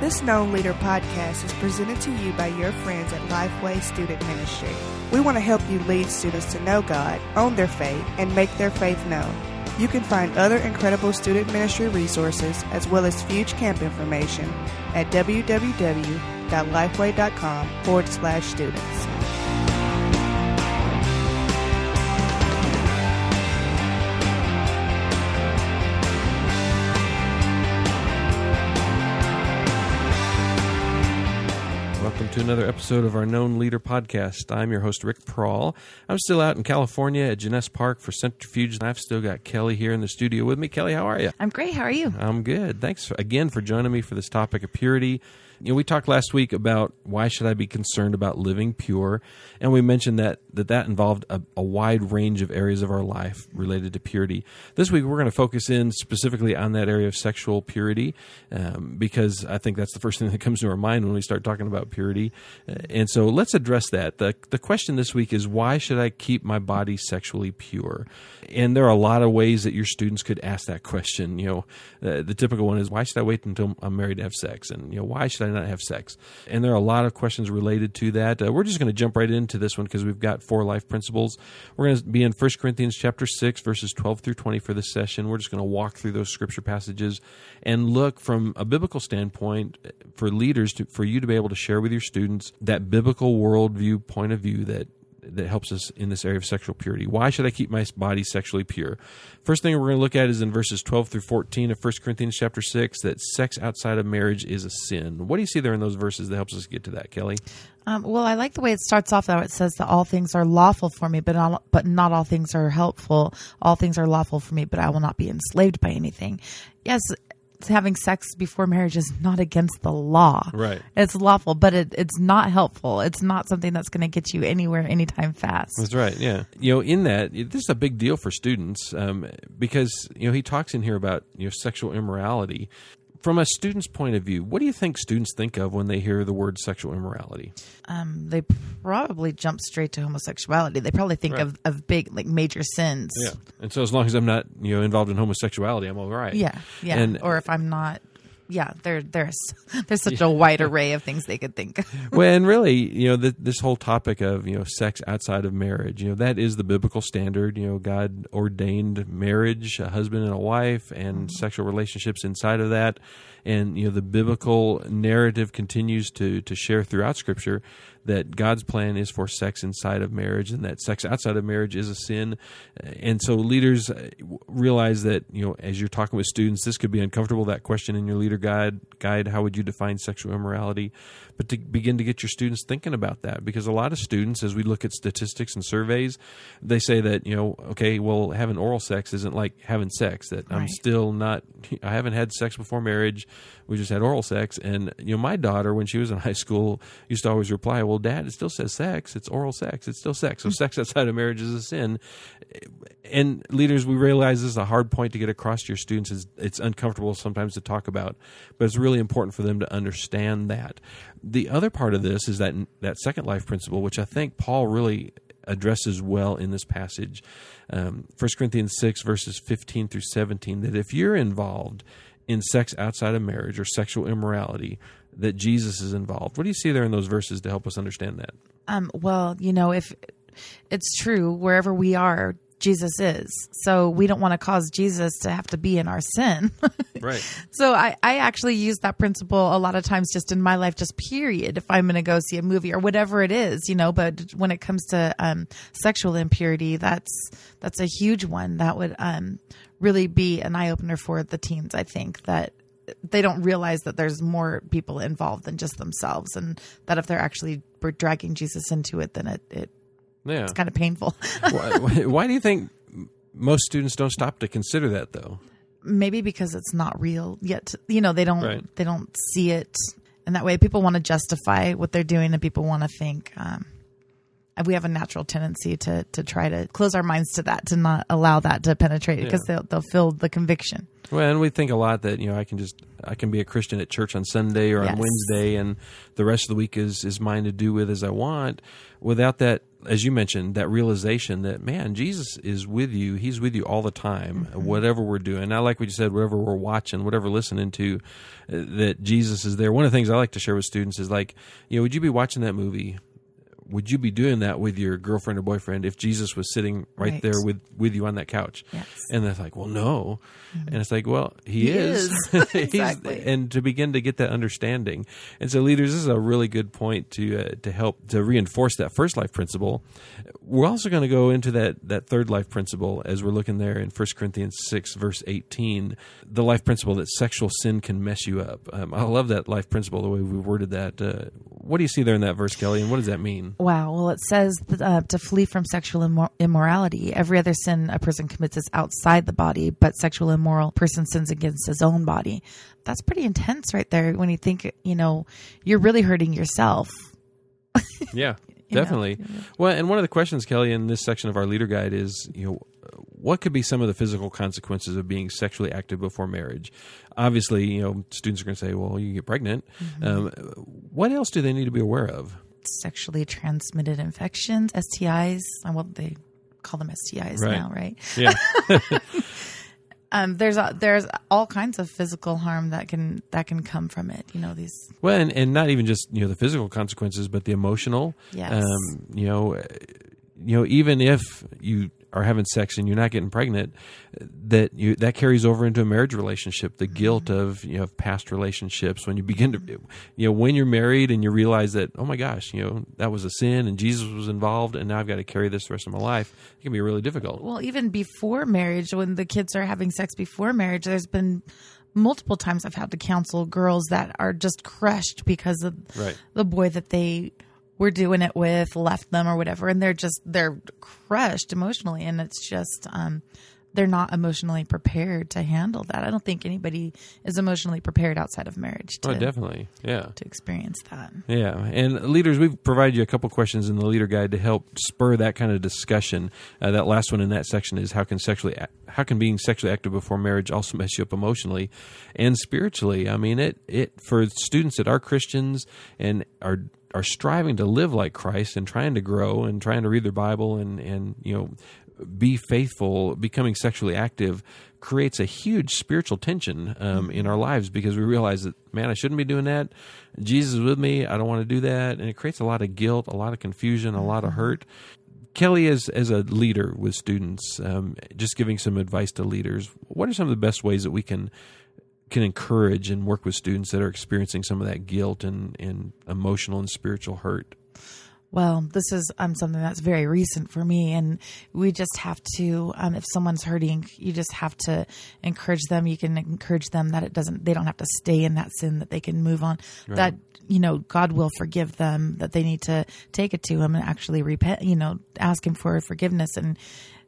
This Known Leader podcast is presented to you by your friends at Lifeway Student Ministry. We want to help you lead students to know God, own their faith, and make their faith known. You can find other incredible student ministry resources as well as Fuge Camp information at www.lifeway.com forward slash students. To another episode of our Known Leader podcast. I'm your host, Rick Prawl. I'm still out in California at Jeunesse Park for Centrifuge, and I've still got Kelly here in the studio with me. Kelly, how are you? I'm great. How are you? I'm good. Thanks again for joining me for this topic of purity. You know, we talked last week about why should I be concerned about living pure, and we mentioned that that, that involved a, a wide range of areas of our life related to purity. This week, we're going to focus in specifically on that area of sexual purity, um, because I think that's the first thing that comes to our mind when we start talking about purity. Uh, and so, let's address that. the The question this week is why should I keep my body sexually pure? And there are a lot of ways that your students could ask that question. You know, uh, the typical one is why should I wait until I'm married to have sex? And you know, why should I not have sex? And there are a lot of questions related to that. Uh, we're just going to jump right into this one because we've got four life principles. We're going to be in 1 Corinthians chapter 6 verses 12 through 20 for this session. We're just going to walk through those scripture passages and look from a biblical standpoint for leaders to, for you to be able to share with your students that biblical worldview point of view that that helps us in this area of sexual purity. Why should I keep my body sexually pure? First thing we're going to look at is in verses 12 through 14 of 1 Corinthians chapter 6 that sex outside of marriage is a sin. What do you see there in those verses that helps us get to that, Kelly? Um, well, I like the way it starts off. Though it says that all things are lawful for me, but not, but not all things are helpful. All things are lawful for me, but I will not be enslaved by anything. Yes, having sex before marriage is not against the law. Right. It's lawful, but it, it's not helpful. It's not something that's going to get you anywhere anytime fast. That's right. Yeah. You know, in that, this is a big deal for students um, because, you know, he talks in here about, you know, sexual immorality. From a student's point of view, what do you think students think of when they hear the word sexual immorality? Um, they probably jump straight to homosexuality. They probably think Right. of, of big, like major sins. Yeah. And so as long as I'm not, you know, involved in homosexuality, I'm all right. Yeah, yeah. And or if I'm not, yeah, there, there's there's such a wide array of things they could think. well, and really, you know, th this whole topic of you know sex outside of marriage, you know, that is the biblical standard. You know, God ordained marriage, a husband and a wife, and mm-hmm. sexual relationships inside of that. And you know, the biblical narrative continues to to share throughout Scripture that God's plan is for sex inside of marriage, and that sex outside of marriage is a sin. And so, leaders uh, realize that you know, as you're talking with students, this could be uncomfortable. That question in your leader guide guide, how would you define sexual immorality? But to begin to get your students thinking about that, because a lot of students, as we look at statistics and surveys, they say that you know, okay, well, having oral sex isn't like having sex. That I'm still not, I haven't had sex before marriage. We just had oral sex, and you know, my daughter, when she was in high school, used to always reply, "Well, Dad, it still says sex. It's oral sex. It's still sex. So sex outside of marriage is a sin." and leaders, we realize this is a hard point to get across to your students. Is it's uncomfortable sometimes to talk about, but it's really important for them to understand that. The other part of this is that that second life principle, which I think Paul really addresses well in this passage, um, 1 Corinthians six verses fifteen through seventeen. That if you're involved in sex outside of marriage or sexual immorality, that Jesus is involved. What do you see there in those verses to help us understand that? Um, well, you know, if it's true, wherever we are, Jesus is. So we don't want to cause Jesus to have to be in our sin. Right. so I, I actually use that principle a lot of times just in my life, just period. If I'm going to go see a movie or whatever it is, you know, but when it comes to um, sexual impurity, that's, that's a huge one that would um, really be an eye opener for the teens. I think that they don't realize that there's more people involved than just themselves and that if they're actually dragging Jesus into it, then it, it Yeah. it's kind of painful. why, why- do you think most students don't stop to consider that though? Maybe because it's not real yet. You know, they don't Right. they don't see it, and that way people want to justify what they're doing, and people want to think. Um, we have a natural tendency to to try to close our minds to that, to not allow that to penetrate, because they'll they'll feel the conviction. Well, and we think a lot that you know I can just I can be a Christian at church on Sunday or on Wednesday, and the rest of the week is is mine to do with as I want, without that as you mentioned, that realization that man, Jesus is with you. He's with you all the time, whatever we're doing. I like what you said. Whatever we're watching, whatever listening to, uh, that Jesus is there. One of the things I like to share with students is like, you know, would you be watching that movie? Would you be doing that with your girlfriend or boyfriend if Jesus was sitting right, Right. there with with you on that couch? Yes. And they're like, well, no. And it's like, well, he, He is. is. He's- Exactly. and to begin to get that understanding. And so, leaders, this is a really good point to uh, to help to reinforce that first life principle. We're also going to go into that that third life principle as we're looking there in 1 Corinthians six verse eighteen, the life principle that sexual sin can mess you up. Um, I love that life principle the way we worded that. Uh, what do you see there in that verse, Kelly, and what does that mean? Wow. Well, it says uh, to flee from sexual immor- immorality. Every other sin a person commits is outside the body, but sexual immoral person sins against his own body. That's pretty intense, right there. When you think, you know, you're really hurting yourself. Yeah, You know, definitely. Well, and one of the questions, Kelly, in this section of our leader guide is, you know, what could be some of the physical consequences of being sexually active before marriage? Obviously, you know, students are going to say, well, you get pregnant. Mm-hmm. Um, what else do they need to be aware of? Sexually transmitted infections, STIs. uh, Well, they call them STIs Right. now, right? Yeah, Um, there's a, there's all kinds of physical harm that can that can come from it. You know these. well, and, and not even just you know the physical consequences, but the emotional. Yes. Um, you know, you know, even if you are having sex and you're not getting pregnant, that you that carries over into a marriage relationship. The mm-hmm. guilt of you know of past relationships when you begin to, you know, when you're married and you realize that oh my gosh, you know that was a sin and Jesus was involved, and now I've got to carry this the rest of my life. It can be really difficult. Well, even before marriage, when the kids are having sex before marriage, there's been multiple times I've had to counsel girls that are just crushed because of Right. the boy that they were doing it with left them or whatever, and they're just they're crushed emotionally, and it's just um, they're not emotionally prepared to handle that. I don't think anybody is emotionally prepared outside of marriage to Oh, definitely, yeah. to experience that. Yeah, and leaders, we've provided you a couple questions in the leader guide to help spur that kind of discussion. Uh, that last one in that section is how can sexually how can being sexually active before marriage also mess you up emotionally and spiritually? I mean, it it for students that are Christians and are are striving to live like Christ and trying to grow and trying to read their Bible and and you know be faithful, becoming sexually active creates a huge spiritual tension um, in our lives because we realize that, man, I shouldn't be doing that. Jesus is with me. I don't want to do that. And it creates a lot of guilt, a lot of confusion, a lot of hurt. Kelly, as, as a leader with students, um, just giving some advice to leaders, what are some of the best ways that we can can encourage and work with students that are experiencing some of that guilt and, and emotional and spiritual hurt? Well, this is um, something that's very recent for me, and we just have to. Um, if someone's hurting, you just have to encourage them. You can encourage them that it doesn't. They don't have to stay in that sin. That they can move on. That you know, God will forgive them. That they need to take it to Him and actually repent. You know, ask Him for forgiveness, and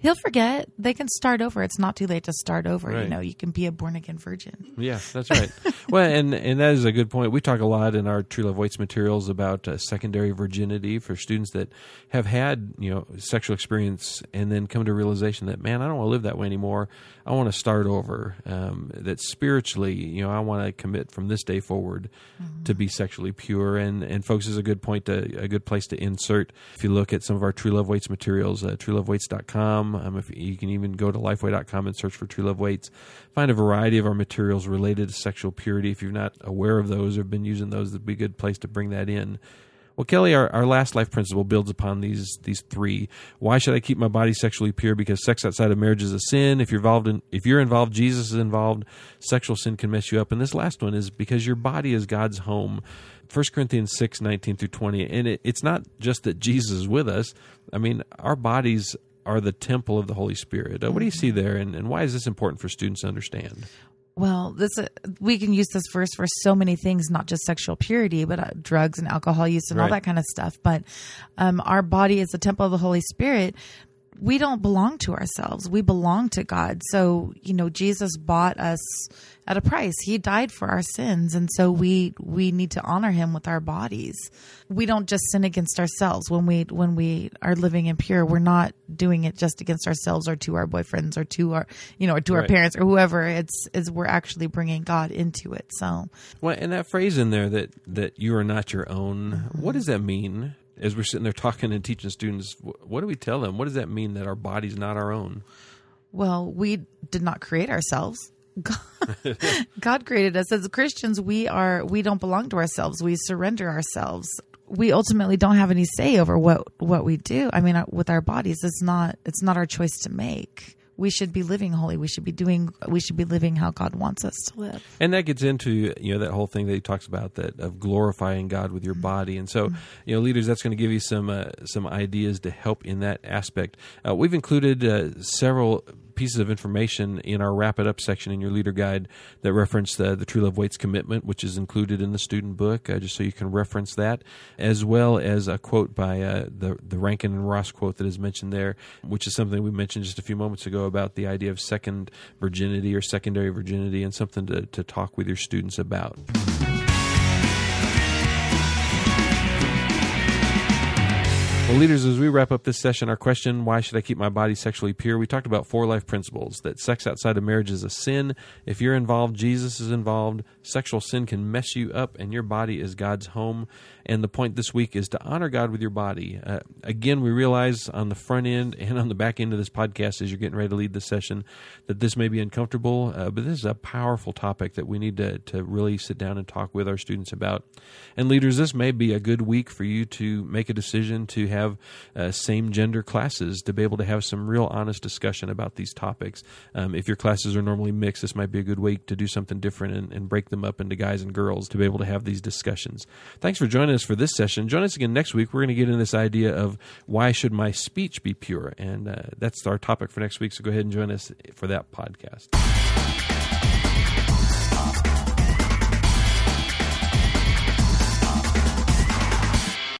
He'll forget. They can start over. It's not too late to start over. You know, you can be a born again virgin. Yeah, that's right. well, and and that is a good point. We talk a lot in our True Love Waits materials about uh, secondary virginity for students that have had you know sexual experience and then come to realization that man, I don't want to live that way anymore. I want to start over. Um, that spiritually, you know, I want to commit from this day forward to be sexually pure. And and folks is a good point to a good place to insert. If you look at some of our True Love Waits materials, uh, truelovewaits.com. Um, if you can even go to lifeway.com and search for True Love Waits. Find a variety of our materials related to sexual purity. If you're not aware of those or been using those, it'd be a good place to bring that in. Well, Kelly, our, our last life principle builds upon these these three. Why should I keep my body sexually pure? Because sex outside of marriage is a sin. If you're involved in if you're involved, Jesus is involved. Sexual sin can mess you up. And this last one is because your body is God's home. 1 Corinthians 6, 19 through 20. And it, it's not just that Jesus is with us. I mean, our bodies are the temple of the Holy Spirit. Uh, what do you see there, and, and why is this important for students to understand? Well, this uh, we can use this verse for so many things, not just sexual purity, but uh, drugs and alcohol use and all that kind of stuff. But um, our body is the temple of the Holy Spirit. We don't belong to ourselves. We belong to God. So, you know, Jesus bought us at a price. He died for our sins, and so we we need to honor him with our bodies. We don't just sin against ourselves when we when we are living impure. We're not doing it just against ourselves or to our boyfriends or to our, you know, or to our parents or whoever. It's is we're actually bringing God into it. So, Well, and that phrase in there that that you are not your own. What does that mean? As we're sitting there talking and teaching students, what do we tell them? What does that mean that our body's not our own? Well, we did not create ourselves. God, created us as Christians. We are we don't belong to ourselves. We surrender ourselves. We ultimately don't have any say over what what we do. I mean, uh, with our bodies, it's not it's not our choice to make we should be living holy. We should be doing. We should be living how God wants us to live. And that gets into you know that whole thing that he talks about that of glorifying God with your mm-hmm. body. And so you know, leaders, that's going to give you some uh, some ideas to help in that aspect. Uh, we've included uh, several pieces of information in our wrap it up section in your leader guide that reference the, the True Love Waits commitment, which is included in the student book, uh, just so you can reference that, as well as a quote by uh, the the Rankin and Ross quote that is mentioned there, which is something we mentioned just a few moments ago about the idea of second virginity or secondary virginity, and something to, to talk with your students about. Well, leaders, as we wrap up this session, our question, why should I keep my body sexually pure? We talked about four life principles that sex outside of marriage is a sin. If you're involved, Jesus is involved. Sexual sin can mess you up, and your body is God's home. And the point this week is to honor God with your body. Uh, again, we realize on the front end and on the back end of this podcast, as you're getting ready to lead the session, that this may be uncomfortable, uh, but this is a powerful topic that we need to, to really sit down and talk with our students about. And leaders, this may be a good week for you to make a decision to have uh, same gender classes to be able to have some real honest discussion about these topics. Um, if your classes are normally mixed, this might be a good week to do something different and, and break them up into guys and girls to be able to have these discussions. Thanks for joining us for this session. Join us again next week. We're going to get into this idea of why should my speech be pure, and uh, that's our topic for next week. So go ahead and join us for that podcast.